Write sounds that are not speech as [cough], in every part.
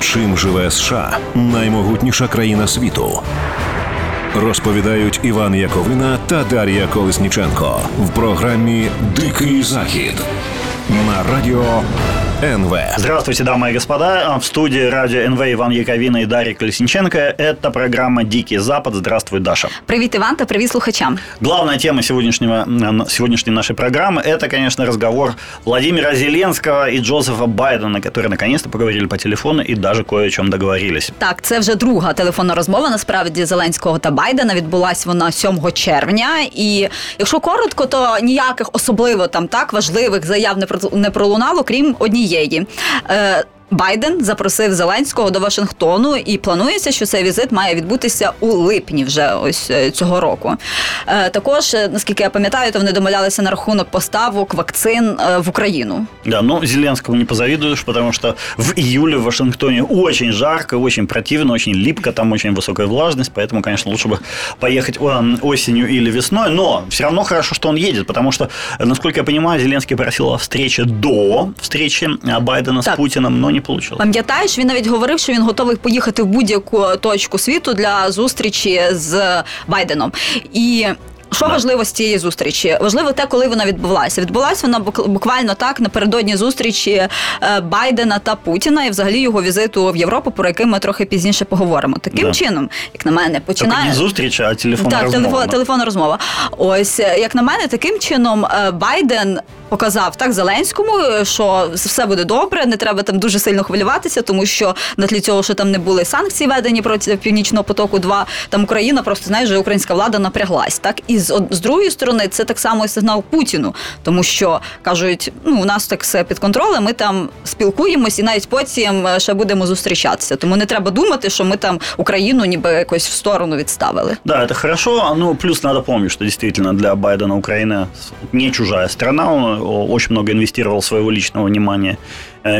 Чим живе США наймогутніша країна світу? Розповідають Іван Яковина та Дар'я Колесніченко в програмі Дикий Захід на радіо НВ. Здравствуйте, дамы и господа. В студии радио НВ Иван Яковина и Дарья Колесниченко. Это программа «Дикий Запад». Здравствуй, Даша. Привіт, Іван, та привіт слухачам. Главная тема сегодняшнего, сегодняшней нашей программы – это, конечно, разговор Владимира Зеленского и Джозефа Байдена, которые наконец-то поговорили по телефону и даже кое о чем договорились. Так, це вже друга телефонна розмова. Насправді Зеленського та Байдена відбулась вона 7 червня. І якщо коротко, то ніяких особливо там так важливих заяв не про- не пролунало, крім однієї. Е, Байден запросив Зеленського до Вашингтону, і планується, що цей візит має відбутися у липні вже ось е, цього року. Е, Також, е, наскільки я пам'ятаю, то вони домовлялися на рахунок поставок вакцин е, в Україну. Да, но Зеленскому не позавидуешь, потому что в июле в Вашингтоне очень жарко, очень противно, очень липко, там очень высокая влажность, поэтому, конечно, лучше бы поехать э, осенью или весной, но все равно хорошо, что он едет, потому что, э, насколько я понимаю, Зеленский просил о встрече до встречи э, Байдена с Так. Путиным, но не получилось. Пам'ятаєш, він навіть говорив, що він готовий поїхати в будь-яку точку світу для зустрічі з Байденом. І Що важливо з цієї зустрічі? Важливо те, коли вона відбулася. Відбулася вона бук- буквально так напередодні зустрічі е, Байдена та Путіна і взагалі його візиту в Європу, про який ми трохи пізніше поговоримо. Таким Да. чином, як на мене, починає не зустріч, а телефонна так, розмова. телефон, телефонна розмова. Ось е, як на мене, таким чином е, Байден показав так Зеленському, що все буде добре, не треба там дуже сильно хвилюватися, тому що на тлі цього, що там не були санкції введені проти північного потоку. 2 там Україна просто знаєш, вже українська влада напряглась. Так і з, з другої сторони, це так само і сигнал Путіну, тому що кажуть, ну у нас так все під контролем. Ми там спілкуємось і навіть потім е, ще будемо зустрічатися. Тому не треба думати, що ми там Україну ніби якось в сторону відставили. Да, это хорошо. Ну, плюс надо помнить, что действительно для Байдена Украина не чужая страна. Он очень много инвестировал своего личного внимания,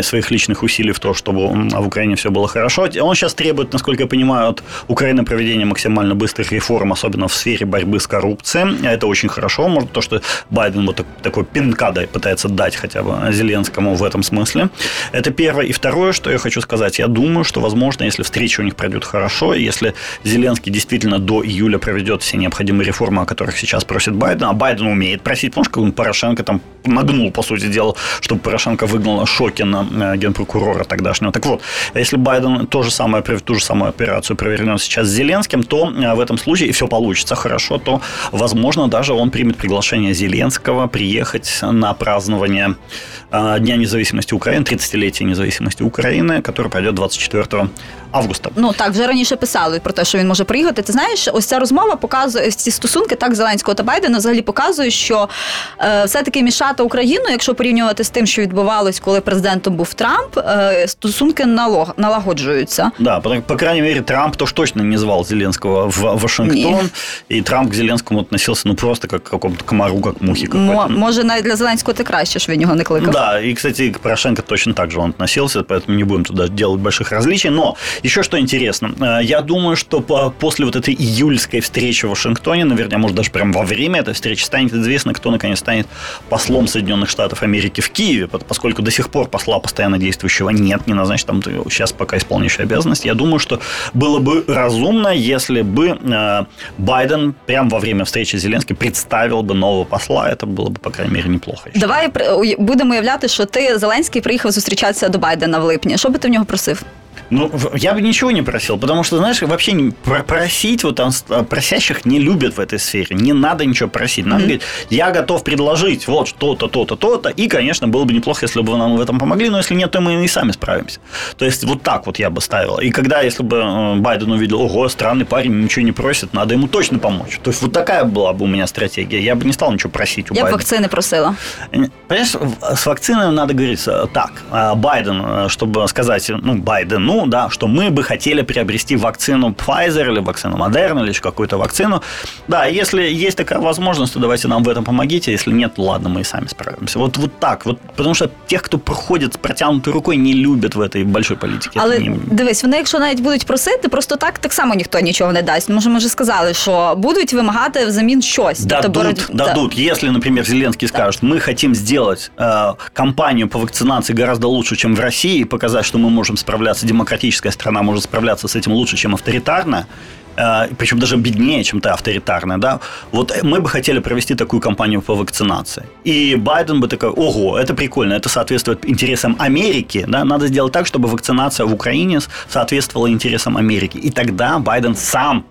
своих личных усилий в то, чтобы в Украине все было хорошо. Он сейчас требует, насколько я понимаю, от Украины проведения максимально быстрых реформ, особенно в сфере борьбы с коррупцией. Это очень хорошо. Может, то, что Байден вот так- такой пинка да- пытается дать хотя бы Зеленскому в этом смысле. Это первое. И второе, что я хочу сказать. Я думаю, что, возможно, если встреча у них пройдет хорошо, если Зеленский действительно до июля проведет все необходимые реформы, о которых сейчас просит Байден, а Байден умеет просить, помнишь, как он Порошенко там нагнул, по сути дела, чтобы Порошенко выгнал Шокина, э, генпрокурора тогдашнего. Так вот, если Байден то же самое, ту же самую операцию провернет сейчас с Зеленским, то э, в этом случае, и все получится хорошо, то, возможно, даже он примет приглашение Зеленского приехать на празднование э, Дня независимости Украины, 30-летия независимости Украины, который пройдет 24 августа. Ну так вже раніше писали про те, що він може приїхати. Ти знаєш, ось ця розмова показує ці стосунки так Зеленського та Байдена взагалі показує, що е, все-таки мішати Україну, якщо порівнювати з тим, що відбувалось, коли президентом був Трамп, е, стосунки налог, налагоджуються. Да, по, по крайней мере, Трамп то точно не звал Зеленского в Вашингтон, и Трамп к Зеленскому относился ну просто как к какому-то комару, как к мухе Мо, може, навіть для Зеленського це краще, що він його не кликав. Да, и, кстати, к Порошенко точно так же он относился, поэтому не будем туда делать больших различий. Но еще что интересно, э, я думаю, что по- после вот этой июльской встречи в Вашингтоне, наверное, может, даже прямо во время этой встречи станет известно, кто, наконец, станет послом Соединенных Штатов Америки в Киеве, пот- поскольку до сих пор посла постоянно действующего нет, не назначен, там ты сейчас пока исполняющий обязанности. Я думаю, что было бы разумно, если бы э, Байден прямо во время встречи с Зеленским представил бы нового посла. Это было бы, по крайней мере, неплохо. я считаю. Давай при- уя- будемо уявляти, що ти Зеленський приїхав зустрічатися до Байдена в липні. Що би ти в нього просив? Ну, я бы ничего не просил, потому что, знаешь, вообще просить, вот там а, просящих не любят в этой сфере. Не надо ничего просить. Надо говорить, я готов предложить вот что-то, то-то, то-то. И, конечно, было бы неплохо, если бы вы нам в этом помогли, но если нет, то мы и сами справимся. То есть, вот так вот я бы ставил. И когда, если бы э, Байден увидел, ого, странный парень, ничего не просит, надо ему точно помочь. То есть, вот такая была бы у меня стратегия. Я бы не стал ничего просить у Я Байдена. вакцини просила. Понимаешь, с вакциной надо говорить э, так. а, Байден, э, чтобы сказать, ну, Байдену, да, что мы бы хотели приобрести вакцину Pfizer или вакцину Moderna или еще какую-то вакцину. Да, если есть такая возможность, то давайте нам в этом помогите. Если нет, то ладно, мы и сами справимся. Вот, вот так. Вот, потому что тех, кто проходит с протянутой рукой, не любят в этой большой политике. Але Это не- дивись, вони, якщо навіть будуть просити, просто так так само ніхто нічого не дасть. Може, ми вже сказали, що будуть вимагати взамін щось. Тобто Дадут, бороть- да. дадут. Если, например, Зеленский скажет, мы хотим сделать э, кампанию по вакцинации гораздо лучше, чем в России, и показать, что мы можем справляться демократическая страна может справляться с этим лучше, чем авторитарная, э, причем даже беднее, чем та авторитарная, да, вот мы бы хотели провести такую кампанию по вакцинации. И Байден бы такой, ого, это прикольно, это соответствует интересам Америки, да, надо сделать так, чтобы вакцинация в Украине соответствовала интересам Америки. И тогда Байден сам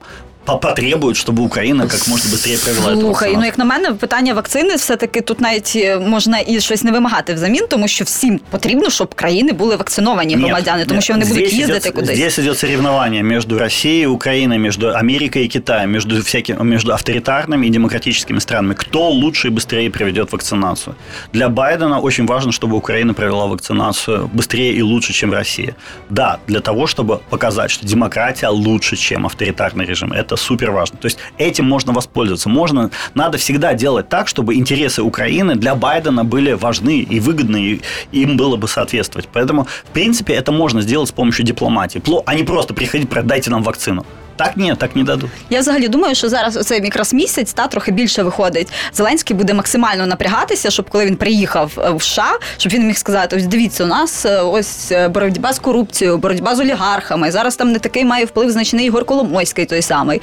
потребують, щоб Україна як можна швидше провела. Слухай, ну як на мене, питання вакцини все-таки тут навіть е, можна і щось не вимагати взамін, тому що всім потрібно, щоб країни були вакциновані громадяни, тому що вони будуть їздити кудись. Здесь идет соревнование между Россией, Украиной, между Америкой и Китаем, между всякими, между авторитарными и демократическими странами. Кто лучше и быстрее проведет вакцинацию? Для Байдена очень важно, чтобы Украина провела вакцинацию быстрее и лучше, чем Россия. Да, для того, чтобы показать, что демократия лучше, чем авторитарный режим. Это это супер важно. То есть этим можно воспользоваться. Можно, надо всегда делать так, чтобы интересы Украины для Байдена были важны и выгодны, и им было бы соответствовать. Поэтому, в принципе, это можно сделать с помощью дипломатии, а не просто приходить, продайте нам вакцину. Так ні, так не дадуть. Я взагалі думаю, що зараз оцей якраз місяць та трохи більше виходить. Зеленський буде максимально напрягатися, щоб коли він приїхав е, в США, щоб він міг сказати: ось дивіться, у нас е, ось е, боротьба з корупцією, боротьба з олігархами. Зараз там не такий має вплив значний Ігор Коломойський, той самий.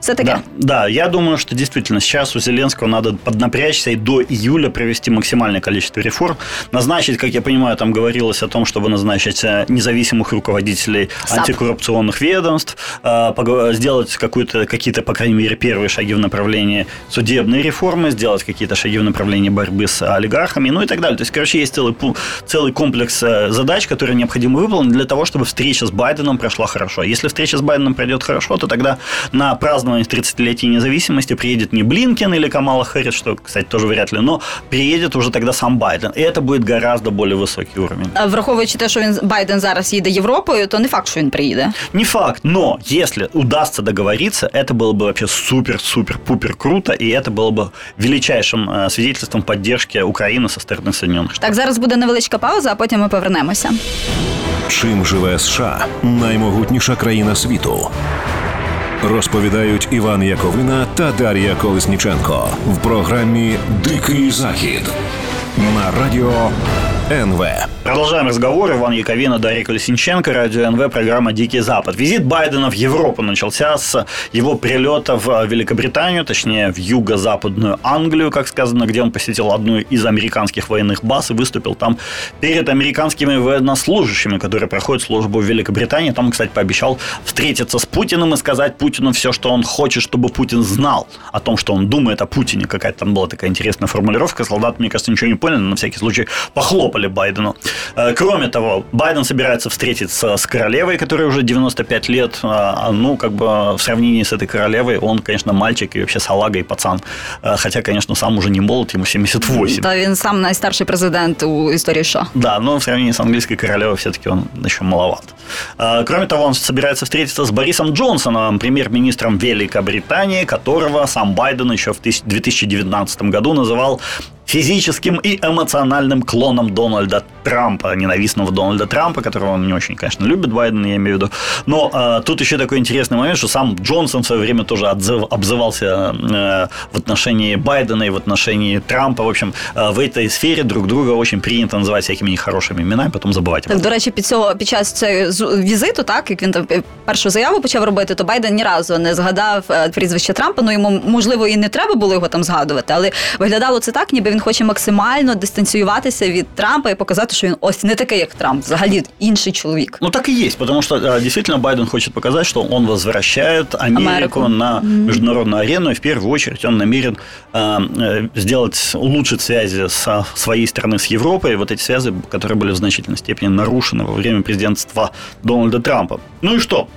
Все таке. Да, да, я думаю, что действительно сейчас у Зеленского надо поднапрячься и до июля провести максимальное количество реформ. Назначить, как я понимаю, там говорилось о том, чтобы назначить независимых руководителей САП. антикоррупционных ведомств, сделать какую-то, какие-то, по крайней мере, первые шаги в направлении судебной реформы, сделать какие-то шаги в направлении борьбы с олигархами, ну и так далее. То есть, короче, есть целый, целый комплекс э, задач, которые необходимо выполнить для того, чтобы встреча с Байденом прошла хорошо. Если встреча с Байденом пройдет хорошо, то тогда на празднование 30-летия независимости приедет не Блинкен или Камала Хэрис, что, кстати, тоже вряд ли, но приедет уже тогда сам Байден. И это будет гораздо более высокий уровень. Враховуючи те, що він Байден зараз їде Європою, то не факт, що він приїде. Не факт, но если удастся договориться, это было бы вообще супер-супер-пупер круто, и это было бы величайшим э, свидетельством поддержки України со сторони Соединених Штатів. Так, зараз буде невеличка пауза, а потім ми повернемося. Чим живе США наймогутніша країна світу? Розповідають Іван Яковина та Дар'я Колесніченко в програмі Дикий Захід на радіо НВ. Продолжаем разговор. Иван Яковина, Дарья Колесниченко, Радио НВ, программа «Дикий Запад». Визит Байдена в Европу начался с его прилета в Великобританию, точнее, в юго-западную Англию, как сказано, где он посетил одну из американских военных баз и выступил там перед американскими военнослужащими, которые проходят службу в Великобритании. Там, кстати, пообещал встретиться с Путиным и сказать Путину все, что он хочет, чтобы Путин знал о том, что он думает о Путине. Какая-то там была такая интересная формулировка. Солдаты, мне кажется, ничего не поняли, но на всякий случай похлопали Байдену. Э, кроме того, Байден собирается встретиться с королевой, которой уже 95 лет. А, ну, как бы в сравнении с этой королевой, он, конечно, мальчик и вообще салага и пацан. Э, хотя, конечно, сам уже не молод, ему 78. Да, він сам найстарший президент у истории США. Да, но в сравнении с английской королевой все-таки он еще маловат. Э, кроме того, он собирается встретиться с Борисом Джонсоном, премьер-министром Великобритании, которого сам Байден еще в 2019 году называл физическим и эмоциональным клоном Дональда Трампа, ненавистного Дональда Трампа, которого он не очень, конечно, любит, Байден, я имею в виду. Но э, тут еще такой интересный момент, что сам Джонсон в свое время тоже отзыв, обзывался э, в отношении Байдена и в отношении Трампа. В общем, э, в этой сфере друг друга очень принято називати всякими нехорошими іменами, потім забувати. Так, до речі, під цього під час цього візиту, так як він там е, першу заяву почав робити, то Байден ні разу не згадав е, прізвище Трампа. Ну йому можливо і не треба було його там згадувати, але виглядало це так, ніби він хоче максимально дистанціюватися від Трампа і показати, що він ось не такий, як Трамп, взагалі інший чоловік. Ну так і є, тому що дійсно Байден хоче показати, що він возвращає Америку, Америку. на mm-hmm. международную арену, и в первую очередь он намерен э, сделать, улучшить связи со своей страны с Европой, вот эти связи, которые были в значительной степени нарушены во время президентства Дональда Трампа. Ну и что?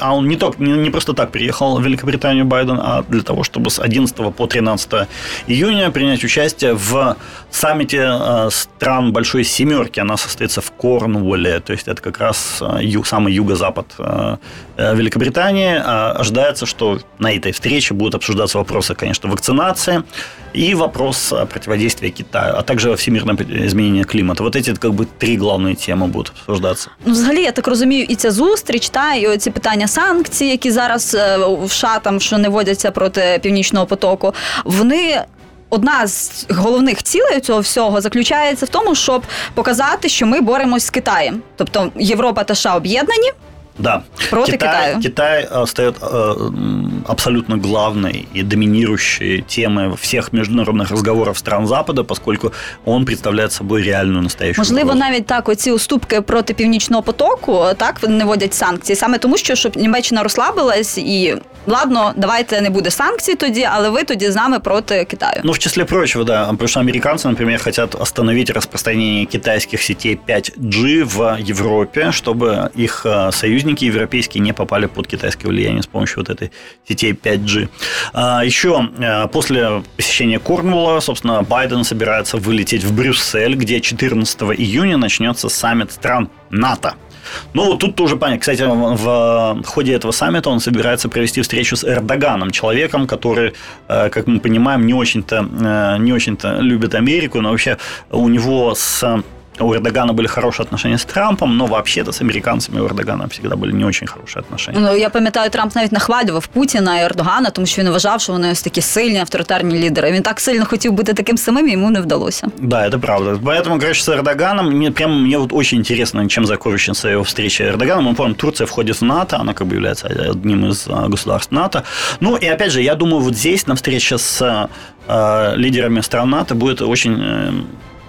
А он не, только, не, не просто так приехал в Великобританию Байден, а для того, чтобы с 11 по 13 июня принять участие в саммите э, стран Большой Семерки. Она состоится в Корнуолле, то есть это как раз э, ю, самый юго-запад э, Великобритании. Ожидается, что на этой встрече будут обсуждаться вопросы, конечно, вакцинации и вопрос противодействия Китаю, а также всемирное изменение климата. Вот эти как бы три главные темы будут обсуждаться. Ну, взагалі, я так розумію, і ця зустріч, та і оці питання санкцій, які зараз в США там що не водяться проти північного потоку, вони одна з головних цілей цього всього заключається в тому, щоб показати, що ми боремось з Китаєм, тобто Європа та США об'єднані. Да. Против Китай, Китая. Китай э, стает э, м, абсолютно главной и доминирующей темой всех международных разговоров стран Запада, поскольку он представляет собой реальную настоящую Можливо, угрозу. навіть так оці уступки проти північного потоку так не вводять санкції, саме тому, що щоб Німеччина розслабилась і ладно, давайте не буде санкцій тоді, але ви тоді з нами проти Китаю. Ну, в числе прочего, да, потому что американцы, например, хотят остановить распространение китайских сетей 5G в Европе, чтобы их э, союзники европейские не попали под китайское влияние с помощью вот этой сетей 5G. А, Еще э, после посещения Корнуолла, собственно, Байден собирается вылететь в Брюссель, где 14 июня начнется саммит стран НАТО. Ну, тут тоже понятно. Кстати, в, в ходе этого саммита он собирается провести встречу с Эрдоганом, человеком, который, э, как мы понимаем, не очень-то, э, не очень-то любит Америку, но вообще у него с у Эрдогана были хорошие отношения с Трампом, но вообще-то с американцами у Эрдогана всегда были не очень хорошие отношения. Ну я пам'ятаю, Трамп навіть нахвалював Путіна і Ердогана, тому що він вважав, що вони ось такі сильні авторитарні лідери. Він так сильно хотів бути таким самим, і йому не вдалося. Да, это правда. Поэтому, короче, с Эрдоганом, мне, прям, мне вот очень интересно, чем закончится его встреча Эрдогана. Мы помним, Турция входит в НАТО, она как бы является одним из а, государств НАТО. Ну, и опять же, я думаю, вот здесь на встрече с а, лидерами стран НАТО будет очень... э,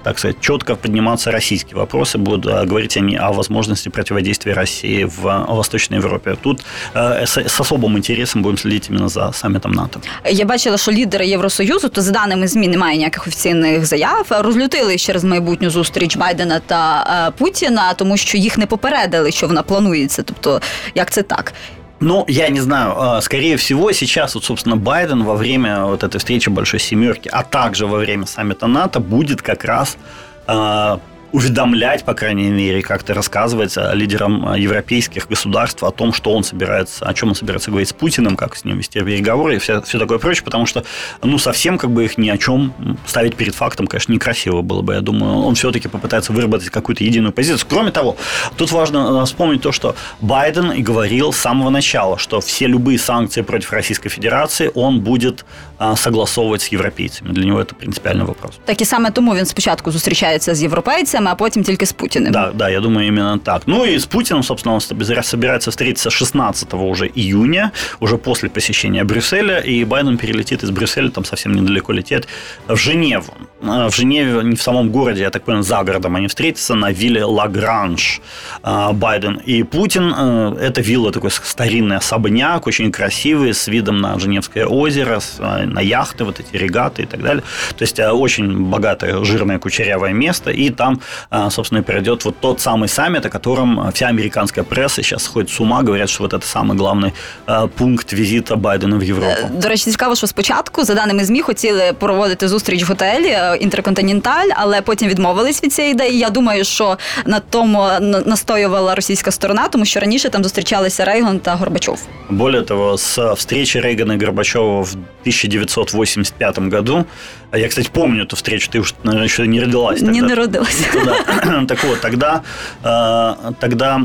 так сказать, четко подниматься российские вопросы, будут а, говорить они о возможности противодействия России в а, Восточной Европе. Тут э, с, с особым интересом будем следить именно за саммитом НАТО. Я бачила, що лідери Євросоюзу, то за даними ЗМІ немає ніяких офіційних заяв, розлютили через майбутню зустріч Байдена та е, Путіна, тому що їх не попередили, що вона планується. Тобто, як це так? Ну, я не знаю, а, скорее всего, сейчас, вот, собственно, Байден во время вот этой встречи Большой Семерки, а также во время саммита НАТО будет как раз а, уведомлять, по крайней мере, как-то рассказывать а, лидерам а, европейских государств о том, что он собирается, о чем он собирается говорить с Путиным, как с ним вести переговоры и все, все такое прочее, потому что, ну, совсем как бы их ни о чем ставить перед фактом, конечно, некрасиво было бы, я думаю. Он все-таки попытается выработать какую-то единую позицию. Кроме того, тут важно э, вспомнить то, что Байден и говорил с самого начала, что все любые санкции против Российской Федерации он будет а, согласовывать с европейцами. Для него это принципиальный вопрос. Так і саме тому він спочатку зустрічається з європейцями, а потім тільки з Путіним. Да, да, я думаю, именно так. Ну и с Путиным, собственно, он собира- собирается встретиться 16 уже июня, уже после посещения Брюсселя, и Байден перелетит из Брюсселя, там совсем недалеко летит, в Женеву. А, В Женеве, не в самом городе, я так понял, за городом они встретятся на вилле Лагранж а, Байден и Путин. А, Это вилла такой старинный особняк, очень красивый, с видом на Женевское озеро, с, а, на яхты, вот эти регаты и так далее. То есть а, очень богатое, жирное, кучерявое место, и там, а, собственно, и пройдет вот тот самый саммит, о котором вся американская пресса сейчас сходит с ума, говорят, что вот это самый главный а, пункт визита Байдена в Европу. До речі, цікаво, що спочатку, за даними ЗМІ, хотіли проводити зустріч в готелі е, Інтерконтиненталь, але потім відмовились від цієї ідеї. Я думаю, що на тому на- настоювала російська сторона, тому що раніше там зустрічалися Рейган та Горбачов. Более того, с встречи Рейгана и Горбачева в 1985 году, а я, кстати, помню эту встречу, ты уж, наверное, еще не родилась тогда. Не родилася. Да. [clears throat] Так вот, тогда, э, тогда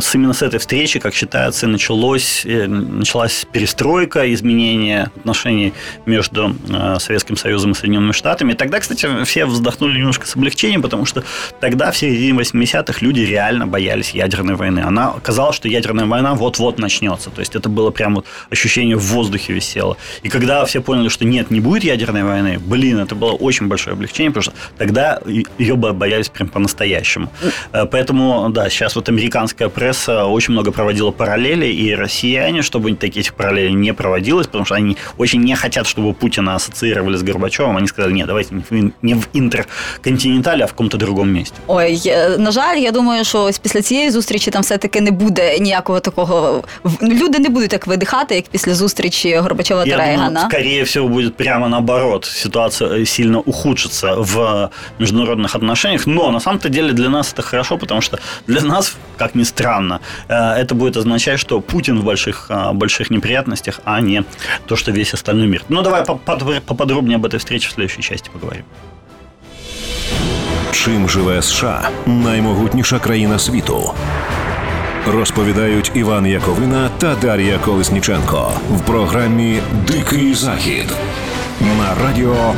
с именно с этой встречи, как считается, началось, э, началась перестройка, изменение отношений между э, Советским Союзом и Соединенными Штатами. И тогда, кстати, все вздохнули немножко с облегчением, потому что тогда, в середине 80-х, люди реально боялись ядерной войны. Она казалось, что ядерная война вот-вот начнется. То есть это было прям вот ощущение в воздухе висело. И когда все поняли, что нет, не будет ядерной войны, блин, это было очень большое облегчение, потому что тогда ее бы боялись прям по-настоящему. Э, Поэтому, да, сейчас вот американская пресса очень много проводила параллели, и россияне, чтобы таких параллелей не проводилось, потому что они очень не хотят, чтобы Путина ассоциировали с Горбачевым, они сказали, нет, давайте не в- не в интерконтинентале, а в каком-то другом месте. Ой, е, на жаль, я думаю, що ось після цієї зустрічі там все-таки не буде ніякого такого. в- ну, Люди не будуть так видихати, як після зустрічі Горбачова та Я думаю, Рейгана. скорее всего, будет прямо наоборот. Ситуация э, сильно ухудшится в международных отношениях. Но на самом-то деле для нас это хорошо, потому что для нас, как ни странно, э, это будет означать, что Путин в больших, э, больших неприятностях, а не то, что весь остальной мир. Ну, давай по- по- поподробнее об этой встрече в следующей части поговорим. Чим живе США наймогутніша країна світу? Розповідають Іван Яковина та Дар'я Колесніченко в програмі Дикий Захід На радіо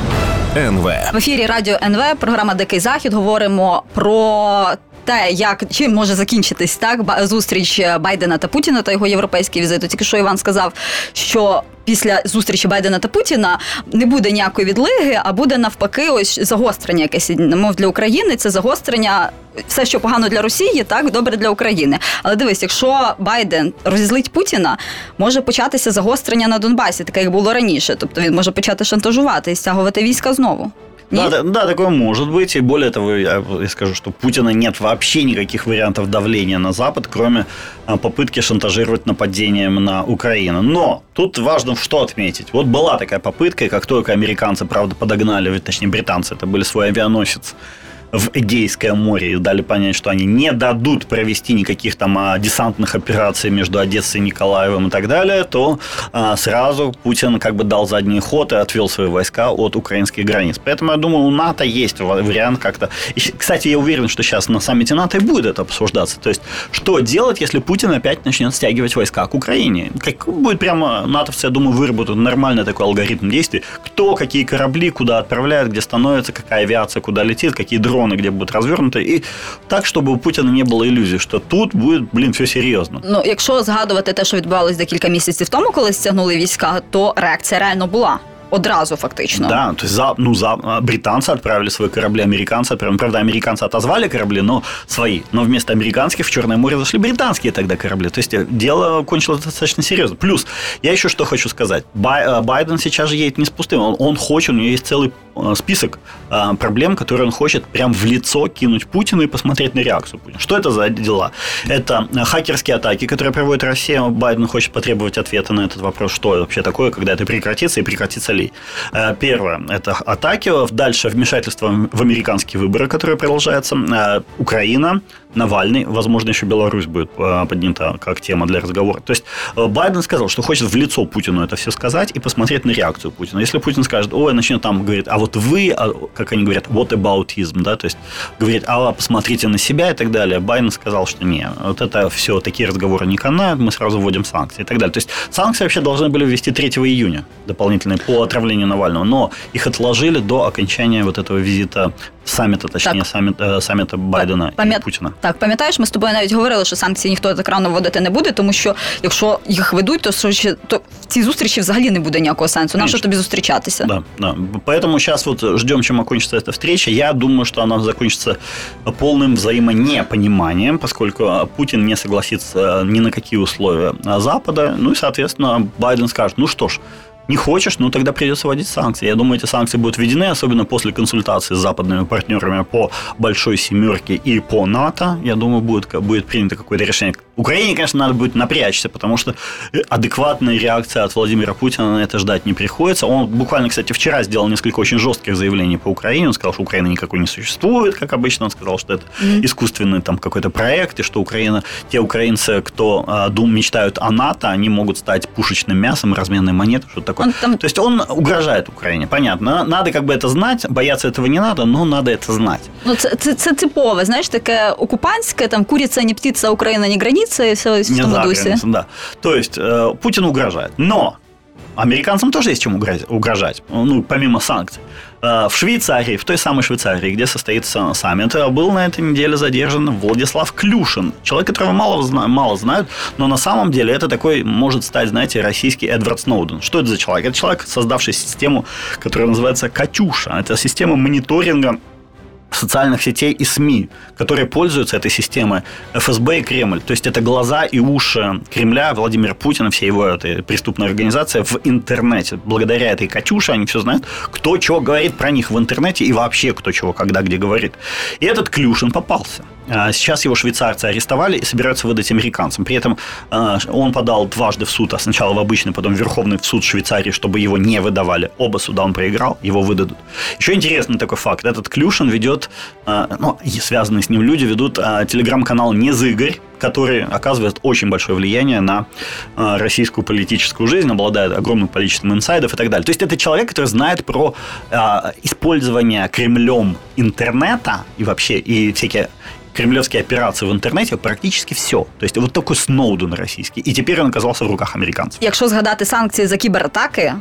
НВ. В ефірі Радіо НВ, програма Дикий Захід. Говоримо про те, як чим може закінчитись так зустріч Байдена та Путіна та його європейський візит. Тільки що Іван сказав, що після зустрічі Байдена та Путіна не буде ніякої відлиги, а буде навпаки, ось загострення якесь мов для України. Це загострення. Все, що погано для Росії, так добре для України. Але дивись, якщо Байден розізлить Путіна, може початися загострення на Донбасі, таке як було раніше. Тобто він може почати шантажувати і стягувати війська знову. Ні? Да, да, такое может быть. И более того, я, я скажу, что у Путина нет вообще никаких вариантов давления на Запад, кроме а, попытки шантажировать нападением на Украину. Но тут важно что отметить. Вот была такая попытка, и как только американцы, правда, подогнали, точнее, британцы, это были свой авианосец, в Эгейское море и дали понять, что они не дадут провести никаких там а, десантных операций между Одессой и Николаевым и так далее, то а, сразу Путин как бы дал задний ход и отвел свои войска от украинских границ. Поэтому я думаю, у НАТО есть ва- вариант как-то... Кстати, я уверен, что сейчас на саммите НАТО и будет это обсуждаться. То есть, что делать, если Путин опять начнет стягивать войска к Украине? Как будет прямо натовцы, я думаю, выработают нормальный такой алгоритм действий. Кто, какие корабли, куда отправляют, где становится, какая авиация куда летит, какие дроны где будут развернуты. И так, чтобы у Путина не было иллюзий, что тут будет, блин, все серьезно. Ну, якщо згадувати те, що відбувалось декілька місяців тому, коли стягнули війська, то реакція реально була одразу, фактично. Да, то есть за, ну, за, а, британцы отправили свои корабли, американцы отправили. Правда, американцы отозвали корабли, но свои. Но вместо американских в Черное море зашли британские тогда корабли. То есть э, дело кончилось достаточно серьезно. Плюс, я еще что хочу сказать. Э, Байден сейчас же едет не с пустым. Он, он хочет, у него есть целый э, список проблем, которые он хочет прям в лицо кинуть Путину и посмотреть на реакцию Путина. Что это за дела? Это хакерские атаки, которые проводит Россия. Байден хочет потребовать ответа на этот вопрос, что вообще такое, когда это прекратится и прекратится ли. Э, Первое – это атаки. Дальше вмешательство в американские выборы, которые продолжаются. Э, Украина, Навальный, возможно, еще Беларусь будет э, поднята как тема для разговора. То есть э, Байден сказал, что хочет в лицо Путину это все сказать и посмотреть на реакцию Путина. Если Путин скажет, ой, начнет там говорит, а вот вы, а, как они говорят, what aboutism, да, то есть говорит, а посмотрите на себя и так далее. Байден сказал, что не, вот это все, такие разговоры не канают, мы сразу вводим санкции и так далее. То есть санкции вообще должны были ввести 3 июня дополнительные по отравлению Навального, но их отложили до окончания вот этого визита саммита, точнее, Так. саммит, э, саммита Байдена Пам'ят- и Путина. Так, пам'ятаєш, ми з тобою навіть говорили, що санкції ніхто так рано вводити не буде, тому що якщо їх ведуть, то, що ще- то в цій зустрічі взагалі не буде ніякого сенсу. На що Конечно. тобі зустрічатися? Да, да. Поэтому сейчас вот ждем, чем окончится эта встреча. Я думаю, что она закончится полным взаимонепониманием, поскольку а, Путин не согласится ни на какие условия а, Запада. Ну и, соответственно, Байден скажет, ну что ж, не хочешь, ну тогда придется вводить санкции. Я думаю, эти санкции будут введены, особенно после консультации с западными партнерами по Большой Семерке и по НАТО. Я думаю, будет, будет принято какое-то решение. Украине, конечно, надо будет напрячься, потому что э, адекватная реакция от Владимира Путина на это ждать не приходится. Он буквально, кстати, вчера сделал несколько очень жестких заявлений по Украине. Он сказал, что Украины никакой не существует, как обычно. Он сказал, что это искусственный там какой-то проект, и что Украина, те украинцы, кто а, дум, мечтают о НАТО, они могут стать пушечным мясом, разменной монетой, что-то такое. Он там- То есть он угрожает Украине, понятно. Надо как бы это знать, бояться этого не надо, но надо это знать. Ну, це, це, це типове, знаєш, таке окупантське, там куриця, не птиця, Україна, не границя, і все в Не тому за дусі. границей, да. То есть э, Путин угрожает. Но американцам тоже есть чем угрожать, ну, помимо санкций. Э, В Швейцарии, в той самой Швейцарии, где состоится саммит, э, был на этой неделе задержан Владислав Клюшин. Человек, которого мало, мало знают, но на самом деле это такой может стать, знаете, российский Эдвард Сноуден. Что это за человек? Это человек, создавший систему, которая называется «Катюша». Это система мониторинга социальных сетей и СМИ, которые пользуются этой системой ФСБ и Кремль. То есть это глаза и уши Кремля, Владимира Путина, всей его этой преступной организации в интернете. Благодаря этой Катюше они все знают, кто чего говорит про них в интернете и вообще кто чего, когда, где говорит. И этот Клюшин попался. А Сейчас его швейцарцы арестовали и собираются выдать американцам. При этом а, он подал дважды в суд, а сначала в обычный, потом в Верховный в суд Швейцарии, чтобы его не выдавали. Оба суда он проиграл, его выдадут. Еще интересный такой факт. Этот Клюшин ведет, а, ну, связанные с ним люди ведут телеграм-канал «Незыгорь», который оказывает очень большое влияние на российскую политическую жизнь, обладает огромным количеством инсайдов и так далее. То есть это человек, который знает про использование Кремлем интернета и вообще и всякие кремлевские операции в интернете практически все. То есть вот такой Сноуден российский. И теперь он оказался в руках американцев. Якщо згадати санкції за кібератаки,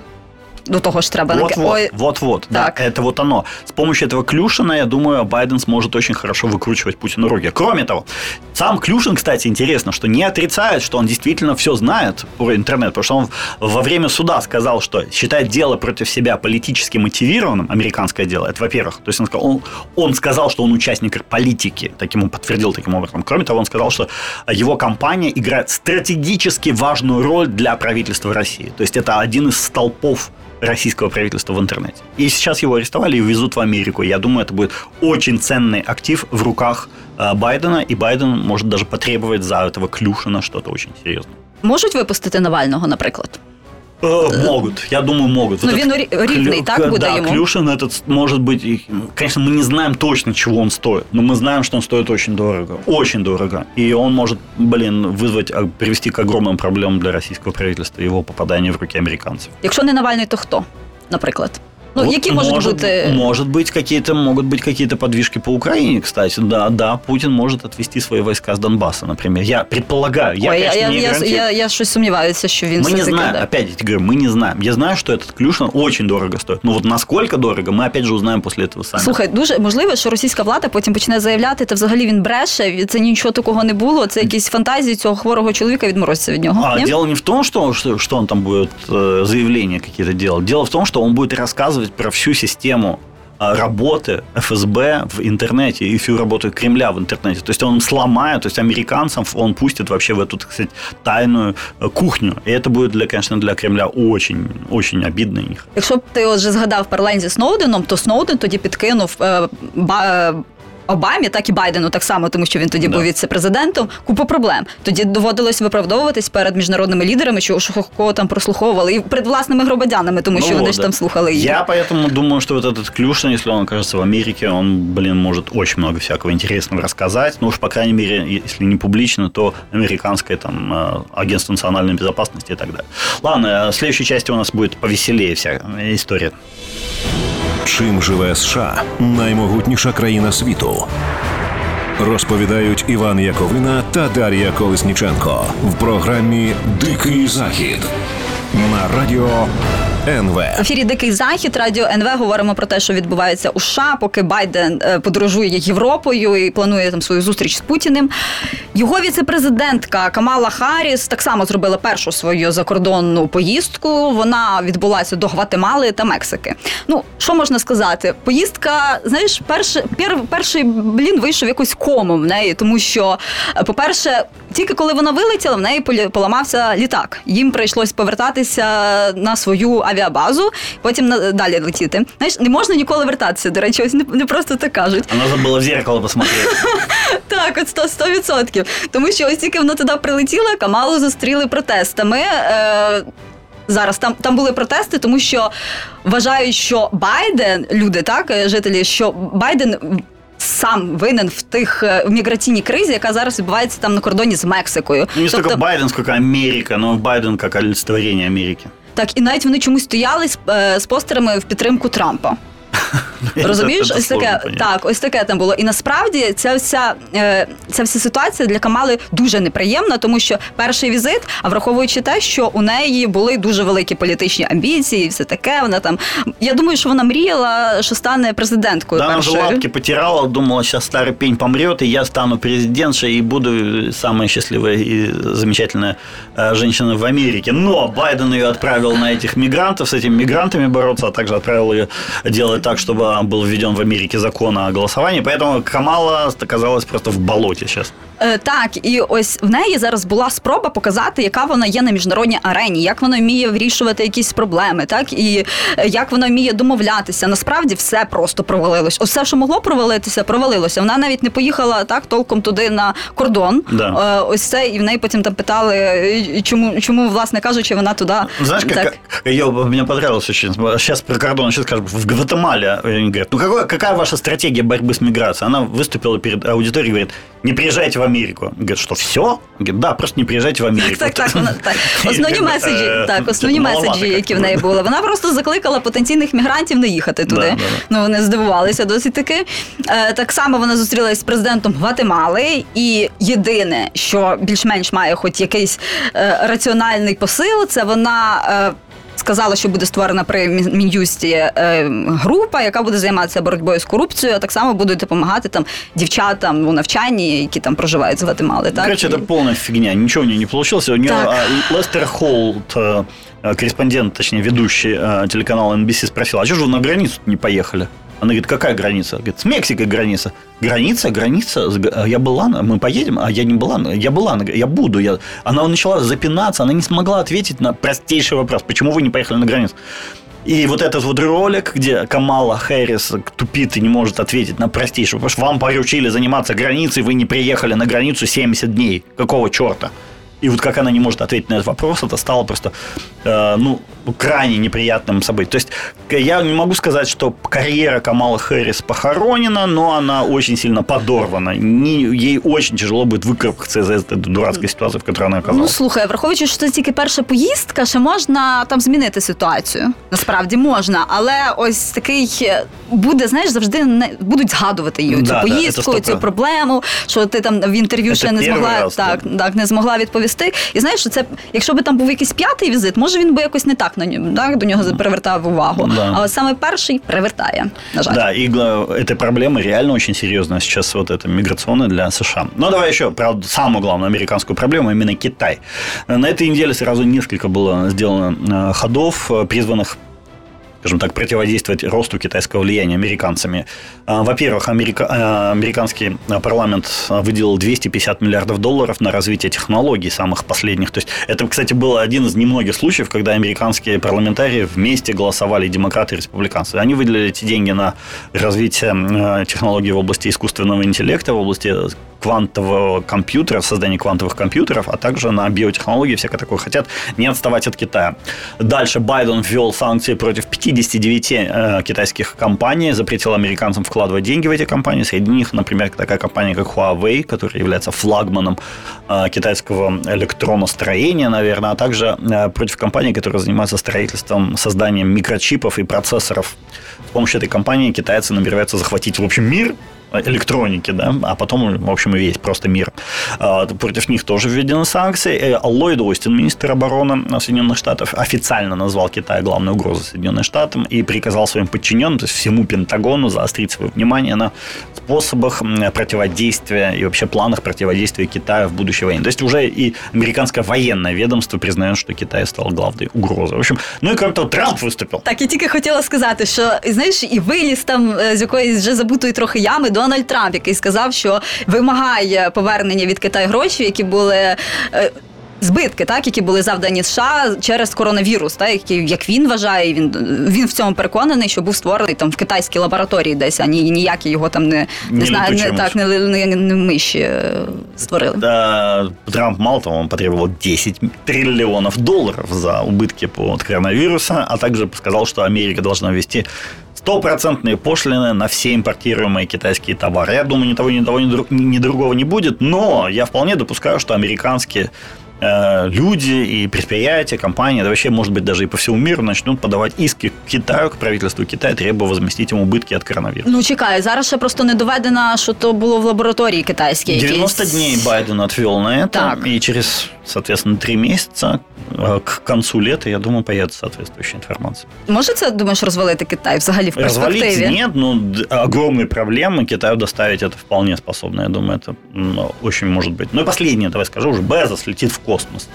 до того ж треба Вот, вот, Ой, вот, вот, да, Так. это вот оно. С помощью этого Клюшина, я думаю, Байден сможет очень хорошо выкручивать Путину руки. Кроме того, сам Клюшин, кстати, интересно, что не отрицает, что он действительно все знает про интернет, потому что он во время суда сказал, что считает дело против себя политически мотивированным, американское дело, это во-первых. То есть он сказал, он, он сказал, что он участник политики, таким он подтвердил таким образом. Кроме того, он сказал, что его компания играет стратегически важную роль для правительства России. То есть это один из столпов российского правительства в интернете. И сейчас его арестовали и везут в Америку. Я думаю, это будет очень ценный актив в руках э, Байдена, и Байден может даже потребовать за этого Клюшина что-то очень серьезное. можуть випустити Навального, наприклад. Э, Могут, я думаю, могут. Ну, Вот він этот рі- рівний, Клю- так, буде да, йому? Клюшин этот может быть, и, конечно, мы не знаем точно, чего он стоит, но мы знаем, что он стоит очень дорого, очень дорого. И он может, блин, вызвать, а, привести к огромным проблемам для российского правительства, его попадание в руки американцев. Якщо не Навальний, то хто, наприклад? Ну, Вот які можуть может, бути. Может быть, какие-то, могут быть какие-то подвижки по Украине, кстати. Да, да, Путин может отвести свои войска с Донбасса, например. Я предполагаю. Я, Ой, я, конечно, я, не я, гарантирую. я, я щось сумніваюся, що він Мы все не таки знаем, да. опять я тебе говорю, мы не знаем. Я знаю, что этот Клюшин очень дорого стоит. Но вот насколько дорого, мы опять же узнаем после этого сами. Слухай, дуже можливо, що російська влада потім почне заявляти, та взагалі він бреше, це нічого такого не було. Це якісь фантазії цього хворого чоловіка відморозиться від нього. А Ні? дело не в том, что, что, что он там будет э, заявления какие-то делать. Дело в том, что он будет рассказывать про всю систему э, работы ФСБ в интернете и всю работу Кремля в интернете. То есть он сломает, то есть американцам он пустит вообще в эту, так сказать, тайную э, кухню. И это будет, для, конечно, для Кремля очень, очень обидно. и нехорошо. Якщо б ти отже згадав паралель зі Сноуденом, то Сноуден тоді підкинув е, ба, Обамі, так і Байдену, так само, тому що він тоді Да. був віце-президентом, купу проблем. Тоді доводилось виправдовуватись перед міжнародними лідерами, що що кого там прослуховували, і перед власними громадянами, тому Ну що вони вот, ж да. там слухали її. Я поэтому думаю, что вот этот Клюшин, если он окажется в Америке, он, блин, может очень много всякого интересного рассказать. Ну уж, по крайней мере, если не публично, то американское там э, агентство национальной безопасности и так далее. Ладно, э, в следующей части у нас будет повеселее вся э, история. Чим живе США наймогутніша країна світу? Розповідають Іван Яковина та Дар'я Колесніченко в програмі Дикий Захід на радіо НВ. В ефірі Дикий Захід Радіо НВ говоримо про те, що відбувається у США, поки Байден е, подорожує Європою і планує там свою зустріч з Путіним. Його віцепрезидентка Камала Харріс так само зробила першу свою закордонну поїздку. Вона відбулася до Гватемали та Мексики. Ну що можна сказати? Поїздка, знаєш, перший, пер, перший блін вийшов якось комом в неї, тому що, е, по-перше, тільки коли вона вилетіла, в неї поламався літак. Їм прийшлось повертатися на свою авіабазу, потім далі летіти. Знаєш, не можна ніколи вертатися. До речі, ось не, не просто так кажуть. Она забыла в зеркало посмотреть. [laughs] Так, от 100%. 100%. Тому що ось тільки вона туди прилетіла, Камалу зустріли протестами. Е, Зараз там, там були протести, тому що вважають, що Байден, люди, так, е, жителі, що Байден сам винен в тих е, в міграційній кризі, яка зараз відбувається там на кордоні з Мексикою. Ну, не Тобто- Байден, сколько Америка, но Байден как олицетворение Америки. Так, і навіть вони чомусь стояли з, е, з постерами в підтримку Трампа. [laughs] Розумієш, Це- це ось таке сложно понять. так, ось таке там було. І насправді ця вся е, ця вся ситуація для Камали дуже неприємна, тому що перший візит, а враховуючи те, що у неї були дуже великі політичні амбіції, і все таке. Вона там. Я думаю, що вона мріяла, що стане президенткою. Да, она же першою. лапки потирала, думала, сейчас старый пень помрет, и я стану президентшей и буду самая счастливая и замечательная э, женщина в Америке. Но Байден ее отправил на этих мигрантов, с этими мигрантами бороться, а также отправил ее делать так, чтобы был введен в Америке закон о голосовании. Поэтому Камала оказалась просто в болоте сейчас. Е, так, і ось в неї зараз була спроба показати, яка вона є на міжнародній арені, як вона вміє вирішувати якісь проблеми, так і е, як вона вміє домовлятися. Насправді все просто провалилось. Ось все, що могло провалитися, провалилося. Вона навіть не поїхала так толком туди на кордон. Да. Е, ось це, і в неї потім там питали, чому, чому власне кажучи, вона туди как, так. как- мне понравилось очень. Сейчас про кордон, сейчас скажем, в Гватемале они говорят, ну какая ваша стратегия борьбы с миграцией? Она выступила перед аудиторией и говорит, не приезжайте в Америку. Говорит, что все? Говорит, да, просто не приезжайте в Америку. Так, так, так. [laughs] Основні меседжі, е, так, основні меседжі, які в неї були. Вона просто закликала потенційних мігрантів не їхати туди. Ну вони здивувалися досить таки. Е, так само вона зустрілася з президентом Гватемали, і єдине, що більш-менш має хоч якийсь е, раціональний посил, це вона. Е, сказала, що буде створена при мін'юсті е, група, яка буде займатися боротьбою з корупцією, а так само будуть допомагати там дівчатам у навчанні, які там проживають з Гватемали. Так Короче, І- это полная фигня. Ничего у нее не получилось. У нее Так. а, Лестер Холт, э, э, корреспондент, точнее, ведущий э, телеканала NBC, спросил, а что же вы на границу не поехали? Она говорит, какая граница? Говорит, с Мексикой граница. Граница, граница. Я была, мы поедем, а я не была, я была, на- я буду. Я... Она начала запинаться, она не смогла ответить на простейший вопрос, почему вы не поехали на границу? И вот этот вот ролик, где Камала Хэрис тупит и не может ответить на простейший вопрос, вам поручили заниматься границей, вы не приехали на границу 70 дней. Какого черта? И вот как она не может ответить на этот вопрос, это стало просто, э, ну, крайне неприятным событием. То есть я не могу сказать, что карьера Камала Хэрис похоронена, но она очень сильно подорвана. Не, ей очень тяжело будет выкарабкаться из этой дурацкой ситуации, в которой она Ну оказалась. слухай, враховуючи, що це тільки перша поїздка, ще можна там змінити ситуацію. Насправді можна, але ось такий е, буде, знаєш, завжди не будуть згадувати її Да, цю да, поїздку, це цю 100%. проблему, що ти там в інтерв'ю Це ще не перший змогла раз, так, да. так, не змогла відповісти. І знаєш, що це, якщо би там був якийсь п'ятий візит, може він би якось не так на ньому, так до нього привертав увагу. Да. А от саме перший привертає. На жаль. Да, и гла- эта проблема реально очень серьезная сейчас вот эта миграционная для США. Но давай еще, правда, самую главную американскую проблему, именно Китай. На этой неделе сразу несколько было сделано э, ходов, э, призванных скажем так, противодействовать росту китайского влияния американцами. А, Во-первых, америка- э, американский парламент э, выделил 250 миллиардов долларов на развитие технологий самых последних. То есть это, кстати, был один из немногих случаев, когда американские парламентарии вместе голосовали, демократы и республиканцы. Они выделили эти деньги на развитие технологий в области искусственного интеллекта, в области квантового компьютера, создания квантовых компьютеров, а также на биотехнологии, всякое такое. Хотят не отставать от Китая. Дальше Байден ввел санкции против 59 э, китайских компаний, запретил американцам вкладывать деньги в эти компании. Среди них, например, такая компания, как Huawei, которая является флагманом э, китайского электроностроения, наверное, а также э, против компаний, которые занимаются строительством, созданием микрочипов и процессоров. С помощью этой компании китайцы намереваются захватить, в общем, мир, электроники, да, а потом, в общем, и весь просто мир. А, Против них тоже введены санкции. Э, Ллойд Остин, министр обороны Соединенных Штатов, официально назвал Китай главной угрозой Соединенным Штатам и приказал своим подчиненным, то есть всему Пентагону, заострить свое внимание на способах м, противодействия и вообще планах противодействия Китая в будущей войне. То есть уже и американское военное ведомство признает, что Китай стал главной угрозой. В общем, ну и кроме того, Трамп выступил. Так, я тільки хотіла сказати, що знаєш, і виліз там е, з якоїсь вже забутої трохи ями Дональд Трамп, який сказав, що вимагає повернення від Китаю грошей, які були. е, Збитки, так, які були завдані США через коронавірус, так, які, як він вважає, він, він в цьому переконаний, що був створений там в китайській лабораторії десь, а ні, ніякі його там не, не, Не знаю, не, так, не, не, не миші е, створили. Да, Трамп, мало того, он потребовал 10 триллионов долларов за убытки по от коронавируса, а также сказал, что Америка должна ввести стопроцентные пошлины на все импортируемые китайские товары. Я думаю, ни того, ни того, ни, друг- ни другого не будет, но я вполне допускаю, что американские люди и предприятия, компании, да вообще, может быть, даже и по всему миру начнут подавать иски к Китаю, к правительству Китая, требуя возместить им убытки от коронавируса. Ну чекай, зараз ще просто не доведено, що то було в лабораторії китайській. 90 якійсь. дней Байден отвел на это. Так. И через, соответственно, три месяца э, к концу лета, я думаю, появится соответствующая информация. Може це думаєш розвалити Китай взагалі в перспективі? Развалить нет, но д- огромные проблемы Китаю доставить это вполне способно. Я думаю, это м, очень может быть. Ну и последнее, давай скажу, уже Безос летит в космос.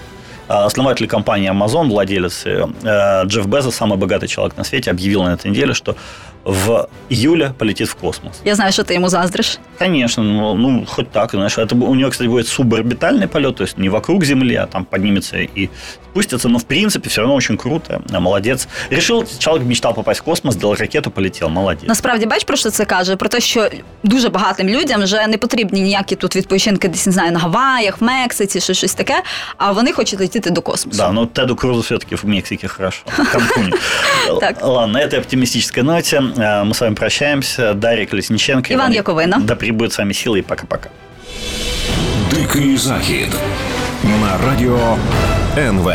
А, Основатель компании Amazon, владелец ее, э, Джефф Безос, самый богатый человек на свете, объявил на этой неделе, что в июле полетит в космос. Я знаю, що ти йому заздриш. Конечно, ну, ну, хоть так, знаешь, это бу- у него, кстати, будет суборбитальный полет, то есть не вокруг Земли, а там поднимется и спустится, но в принципе все равно очень круто, а, молодец. Решил, человек мечтал попасть в космос, сделал ракету, полетел, молодец. Насправді, бач, про що це каже? Про те, що дуже багатим людям вже не потрібні ніякі тут відпочинки десь не знаю на Гаваях, в Мексиці, чи щось таке. А вони хочуть летіти до космосу. Да, но Теду Крузу все-таки в Мексике хорошо. в [laughs] Канкуне. Так. Ладно, на этой оптимистической ноте э, мы с вами прощаемся. Дарья Колесниченко. Иван Яковина. Да пребудет с вами силы и пока-пока. Дикий захід на радіо НВ.